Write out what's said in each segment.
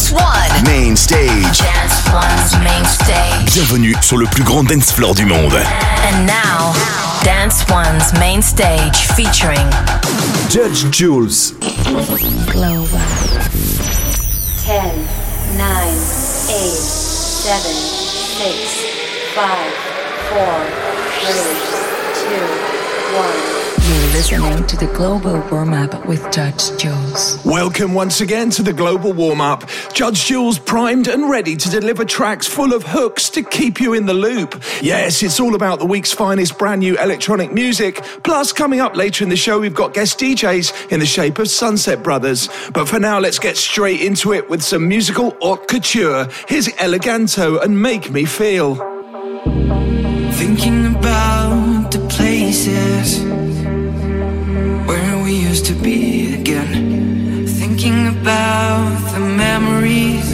Dance One. Main stage. Dance One's main stage. Bienvenue sur le plus grand dance floor du monde. And now, Dance One's main stage featuring Judge Jules. Global. 10, 9, 8, 7, 6, 5, 4, 3, 2, 1. You're listening to the Global Warm Up with Judge Jules. Welcome once again to the Global Warm Up. Judge Jules primed and ready to deliver tracks full of hooks to keep you in the loop. Yes, it's all about the week's finest brand new electronic music. Plus, coming up later in the show, we've got guest DJs in the shape of Sunset Brothers. But for now, let's get straight into it with some musical haute couture. Here's Eleganto and Make Me Feel. Thinking used to be again. Thinking about the memories,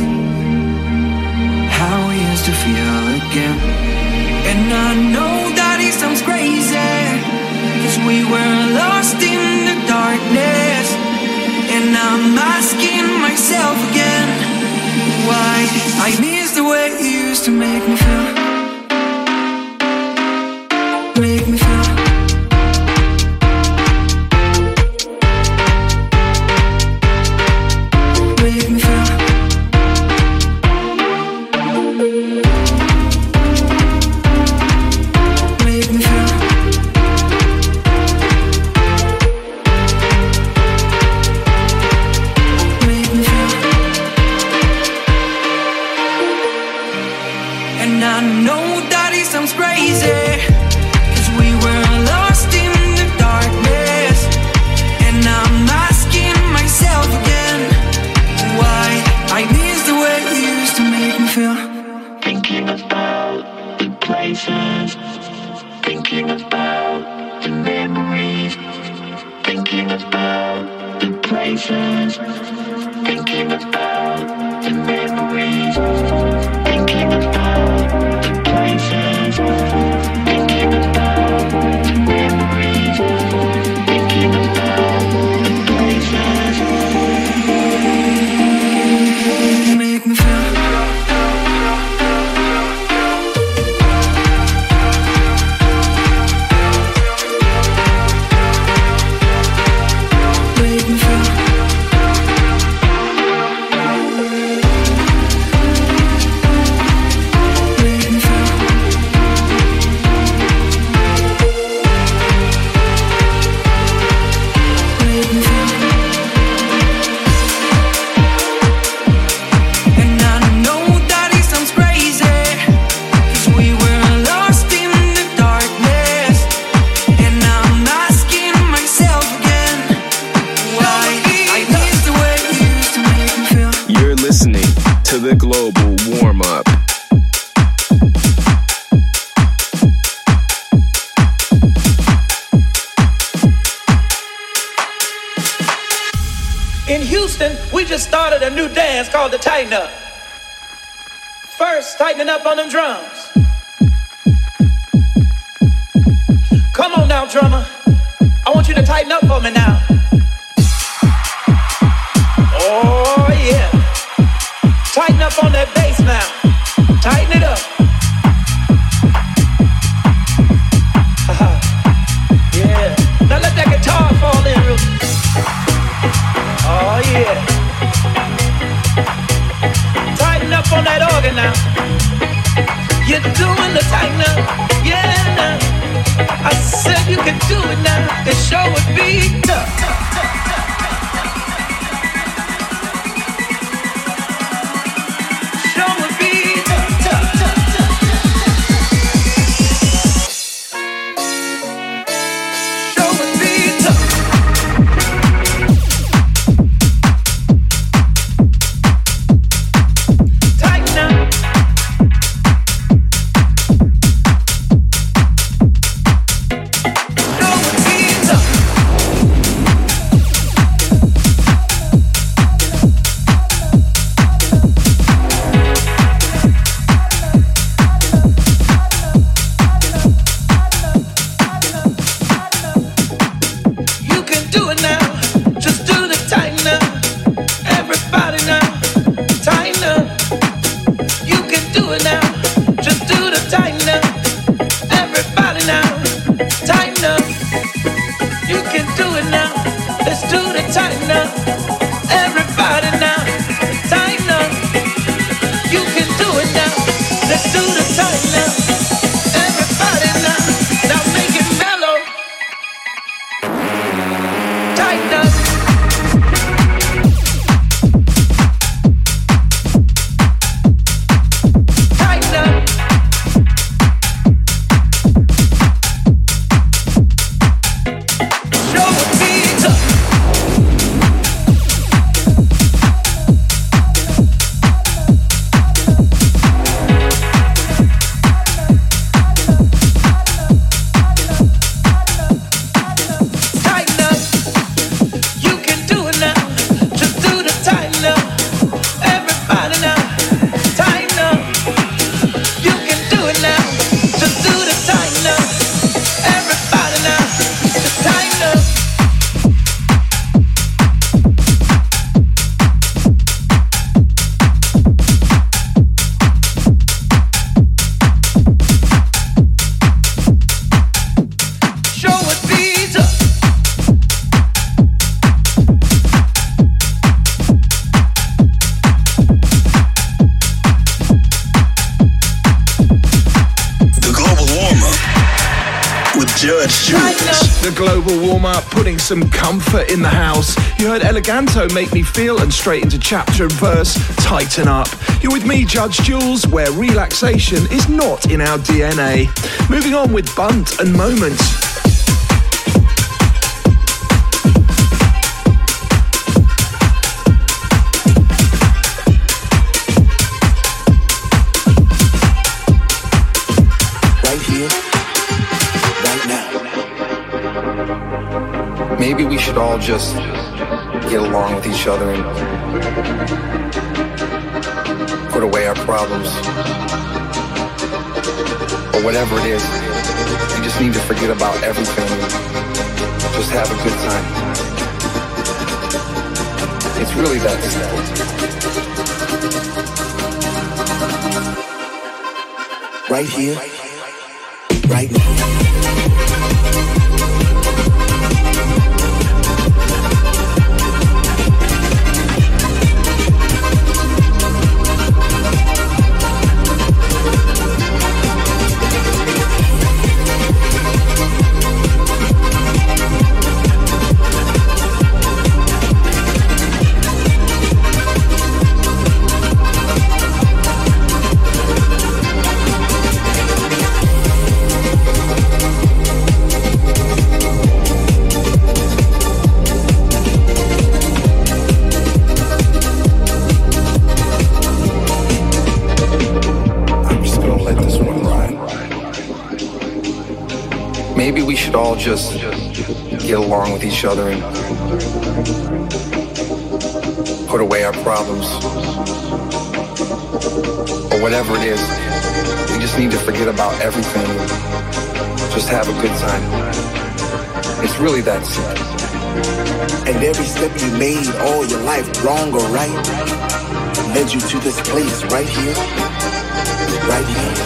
how we used to feel again. And I know that it sounds crazy, cause we were lost in the darkness. And I'm asking myself again, why I miss the way you used to make me feel. Up on that bass now. Tighten it up. Uh-huh. yeah. Now let that guitar fall in Oh yeah. Tighten up on that organ now. You're doing the. Yeah. Now. I said you could do it now. It sure would be tough. Some comfort in the house. You heard Eleganto make me feel, and straight into chapter and verse, tighten up. You're with me, Judge Jules, where relaxation is not in our DNA. Moving on with Bunt and Moment. Should all just get along with each other and put away our problems. Or whatever it is. We just need to forget about everything just have a good time. It's really that simple. Right here, right now. All just get along with each other and put away our problems. Or whatever it is. We just need to forget about everything just have a good time. It's really that simple. And every step you made all your life, wrong or right, led you to this place right here, right here,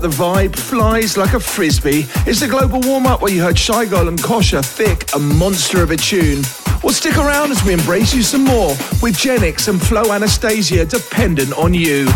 That the vibe flies like a frisbee It's the global warm up where you heard Shygirl and Kosher thick, a monster of a tune. Well, stick around as we embrace you some more with Genix and Flow Anastasia dependent on you.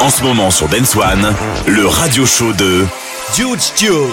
En ce moment sur Dance One, le radio show de Dude Studios.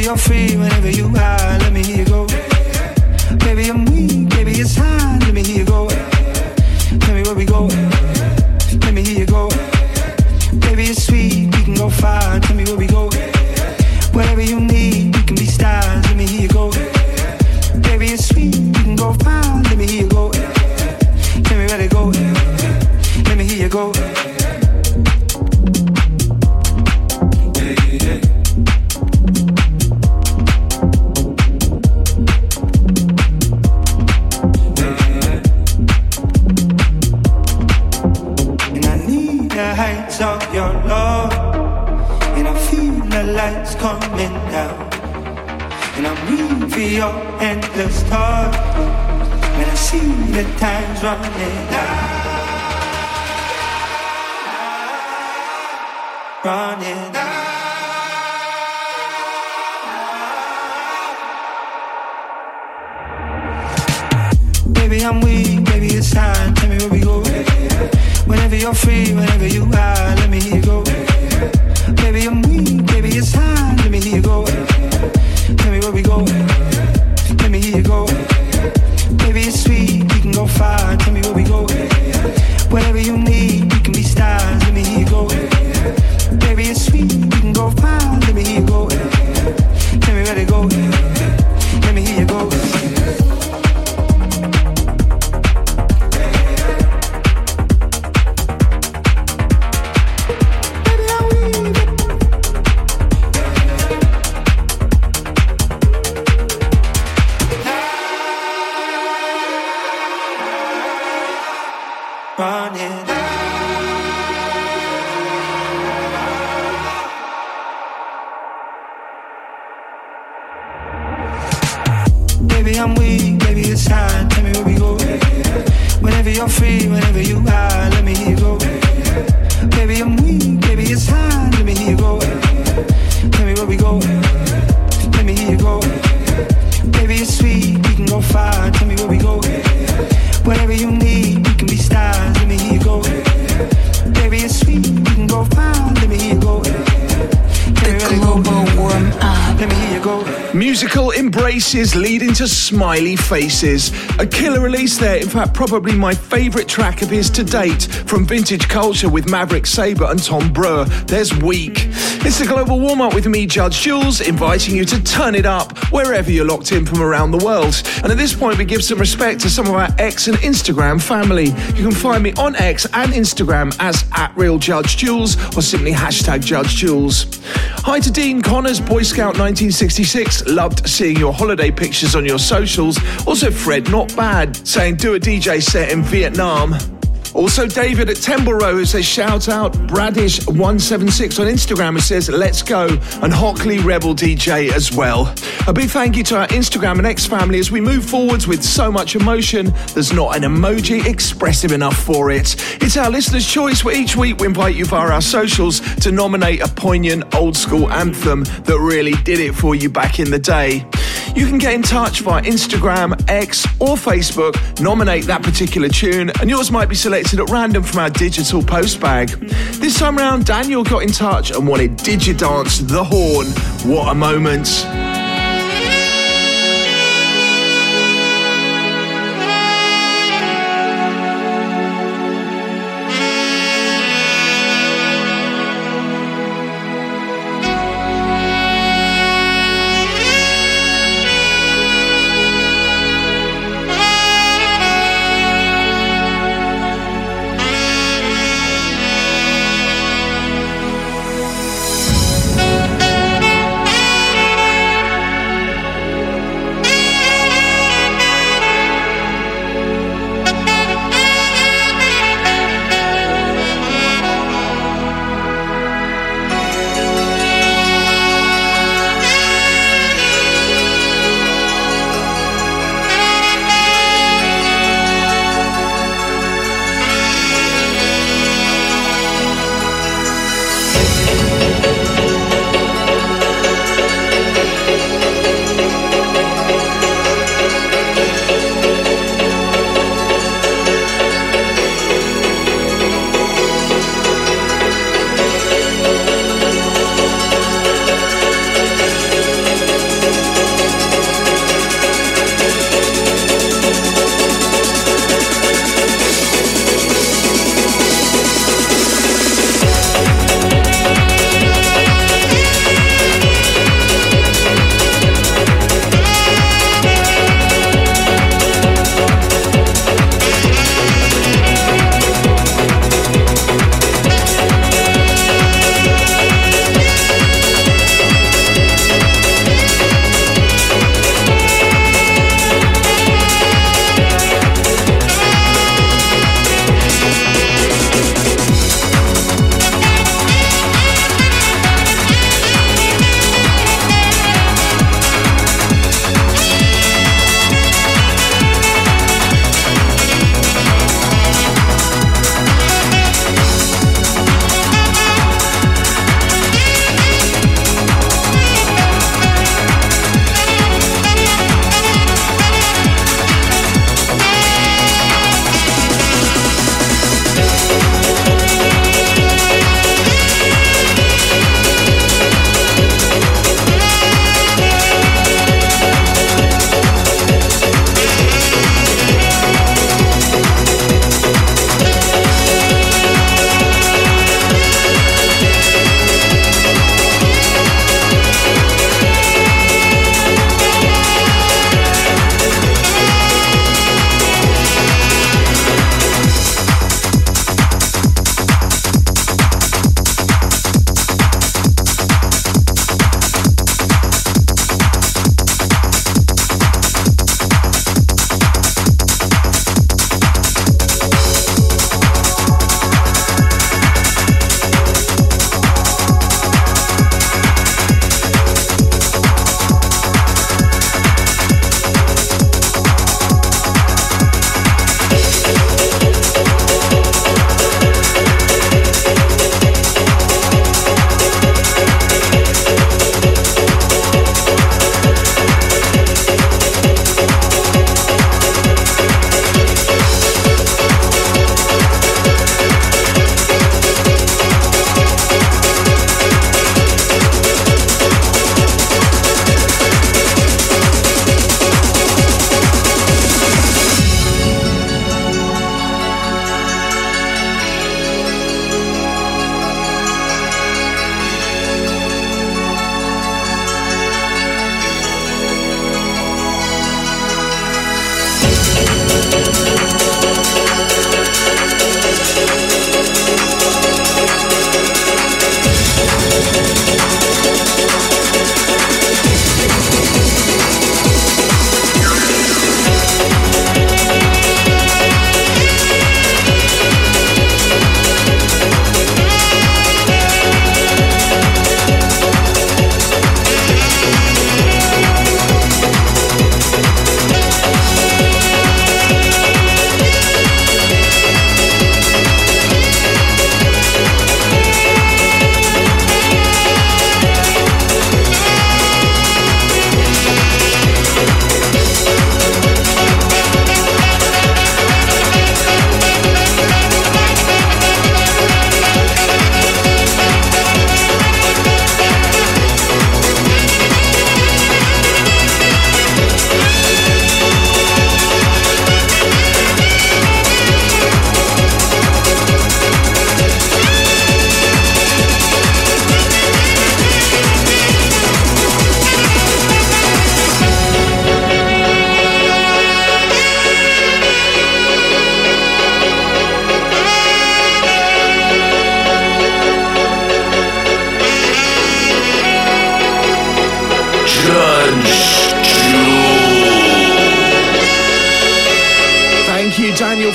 you're free, whenever you are, let me hear you go. Baby, I'm weak. Smiley faces. A killer release there, in fact, probably my favourite track of his to date from Vintage Culture with Maverick Sabre and Tom Breu. There's Weak. It's the global warm up with me, Judge Jules, inviting you to turn it up wherever you're locked in from around the world. And at this point, we give some respect to some of our X and Instagram family. You can find me on X and Instagram as at Real Judge Jules or simply hashtag Judge Jules. Hi to Dean Connors, Boy Scout 1966. Loved seeing your holiday pictures on your socials. Also, Fred Not Bad saying do a DJ set in Vietnam. Also, David at Temple Row who says shout out Bradish176 on Instagram who says let's go and Hockley Rebel DJ as well. A big thank you to our Instagram and X family as we move forwards with so much emotion. There's not an emoji expressive enough for it. It's our listener's choice where each week we invite you via our socials to nominate a poignant old school anthem that really did it for you back in the day. You can get in touch via Instagram, X, or Facebook, nominate that particular tune, and yours might be selected at random from our digital post bag. This time round, Daniel got in touch and wanted Digidance The Horn. What a moment!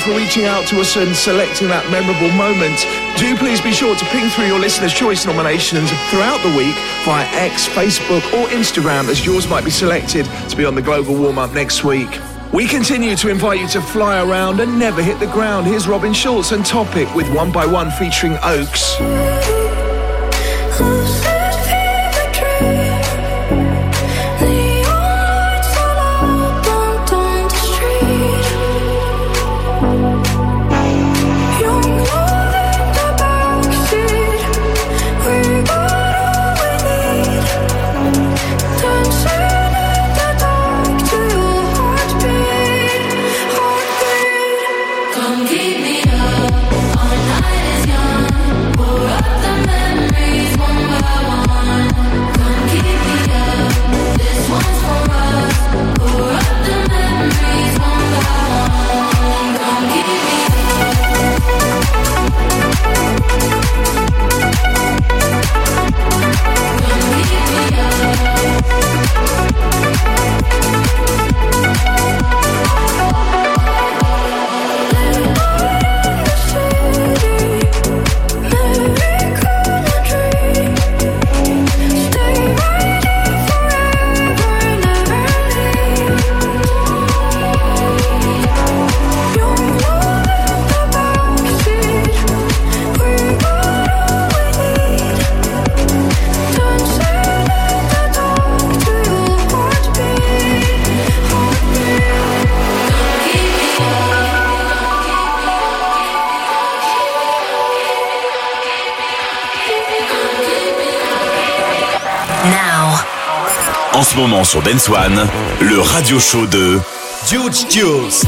For reaching out to us and selecting that memorable moment. Do please be sure to ping through your listener's choice nominations throughout the week via X, Facebook, or Instagram, as yours might be selected to be on the global warm up next week. We continue to invite you to fly around and never hit the ground. Here's Robin Schulz and Topic with One by One featuring Oaks. Moment sur Dance One, le radio show de Huge Juice.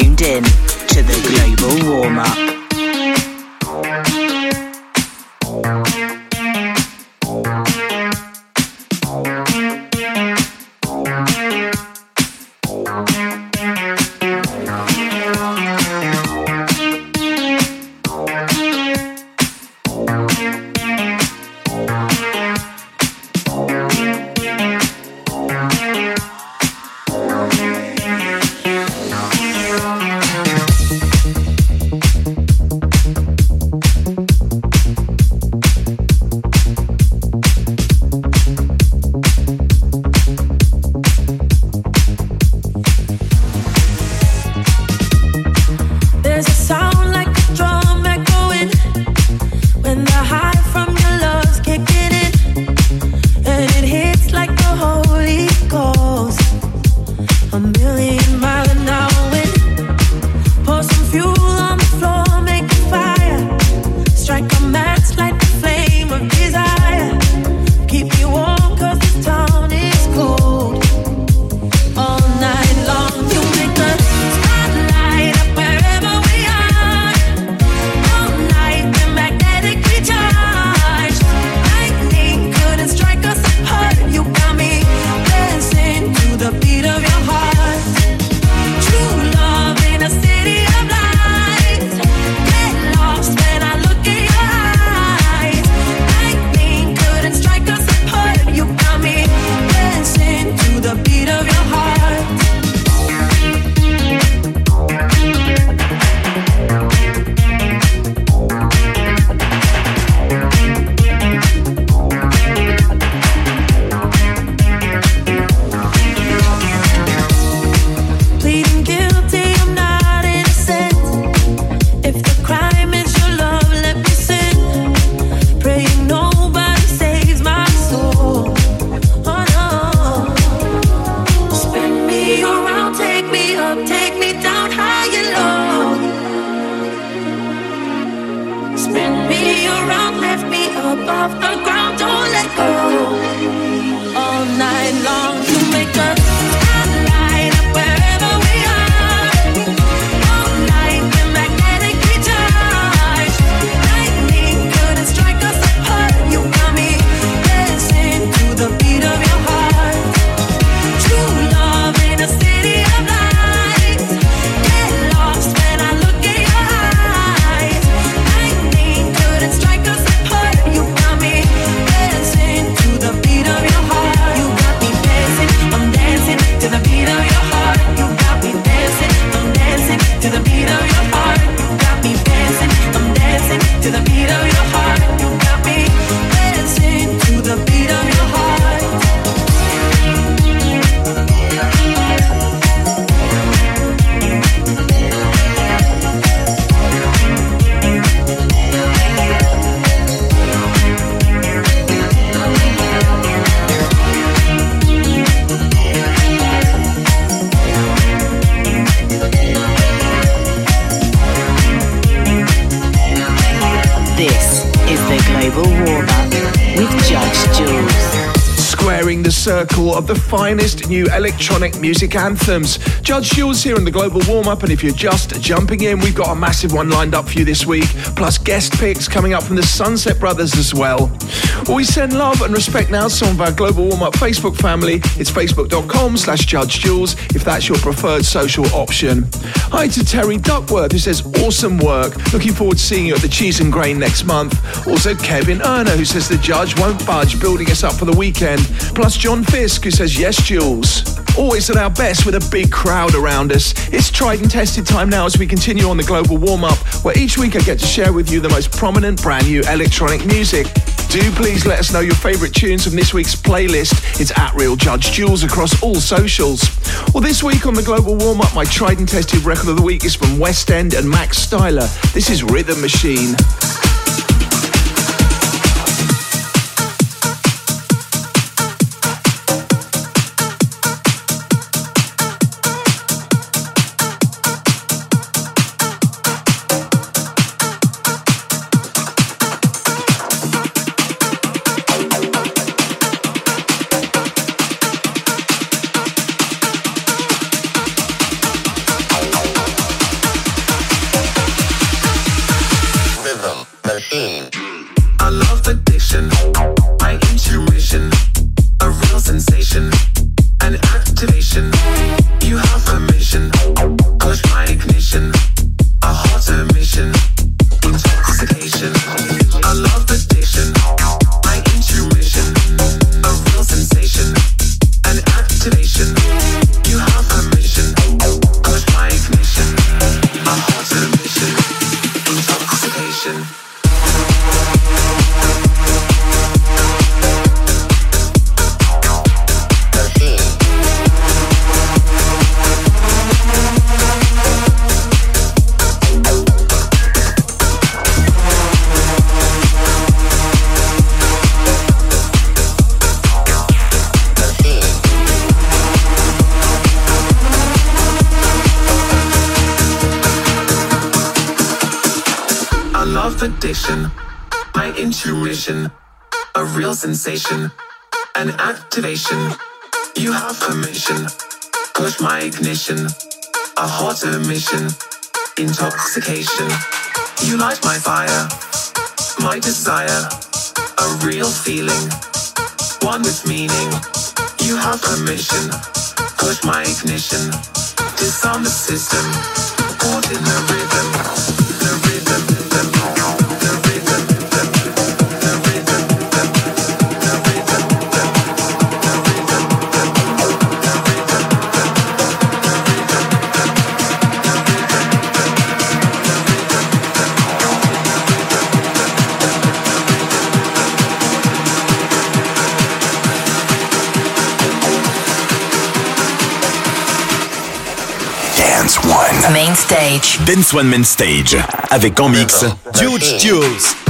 Tuned in to the Global Warm Up. Warbuck with Judge Jules of the finest new electronic music anthems. Judge Jules here in the Global Warm Up, and if you're just jumping in, we've got a massive one lined up for you this week, plus guest picks coming up from the Sunset Brothers as well. well we send love and respect now to some of our Global Warm Up Facebook family. It's facebook.com slash Judge Jules if that's your preferred social option. Hi to Terry Duckworth who says, awesome work. Looking forward to seeing you at the Cheese and Grain next month. Also Kevin Erner who says the judge won't budge, building us up for the weekend. Plus John Fisk who says, yes, Jules. Always at our best with a big crowd around us. It's tried and tested time now as we continue on the global warm up, where each week I get to share with you the most prominent brand new electronic music. Do please let us know your favourite tunes from this week's playlist. It's at Real Judge Jules across all socials. Well, this week on the Global Warm Up, my tried and tested record of the week is from West End and Max Styler. This is Rhythm Machine. Sensation, an activation. You have permission, push my ignition, a hot emission, intoxication. You light my fire, my desire, a real feeling, one with meaning. You have permission, push my ignition, disarm the system, caught in the rhythm. Stage. Dance One Main Stage. Avec en mix, Huge Jules.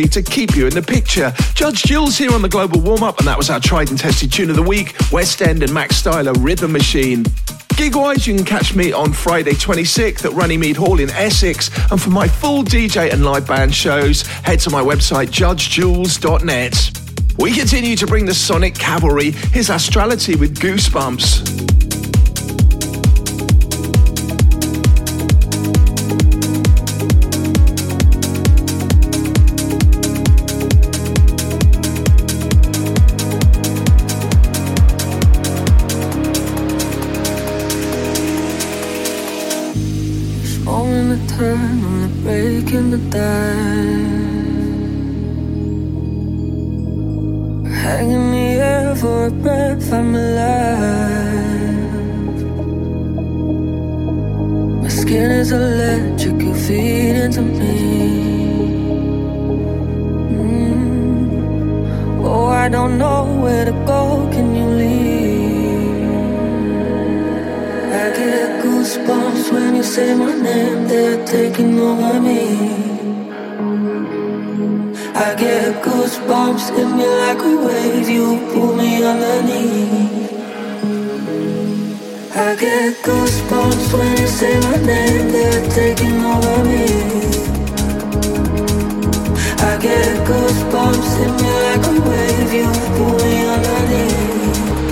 To keep you in the picture. Judge Jules here on the Global Warm Up, and that was our tried and tested tune of the week West End and Max Styler Rhythm Machine. Gig wise, you can catch me on Friday 26th at Runnymede Hall in Essex. And for my full DJ and live band shows, head to my website, judgejules.net. We continue to bring the Sonic Cavalry, his astrality with goosebumps. skin is electric, you feed into me. Mm. Oh, I don't know where to go, can you leave? I get goosebumps when you say my name, they're taking over me. I get goosebumps in me like a wave, you pull me underneath. I get goosebumps when you say my name, they're taking over me. I get goosebumps, in me like a wave, you pull me underneath.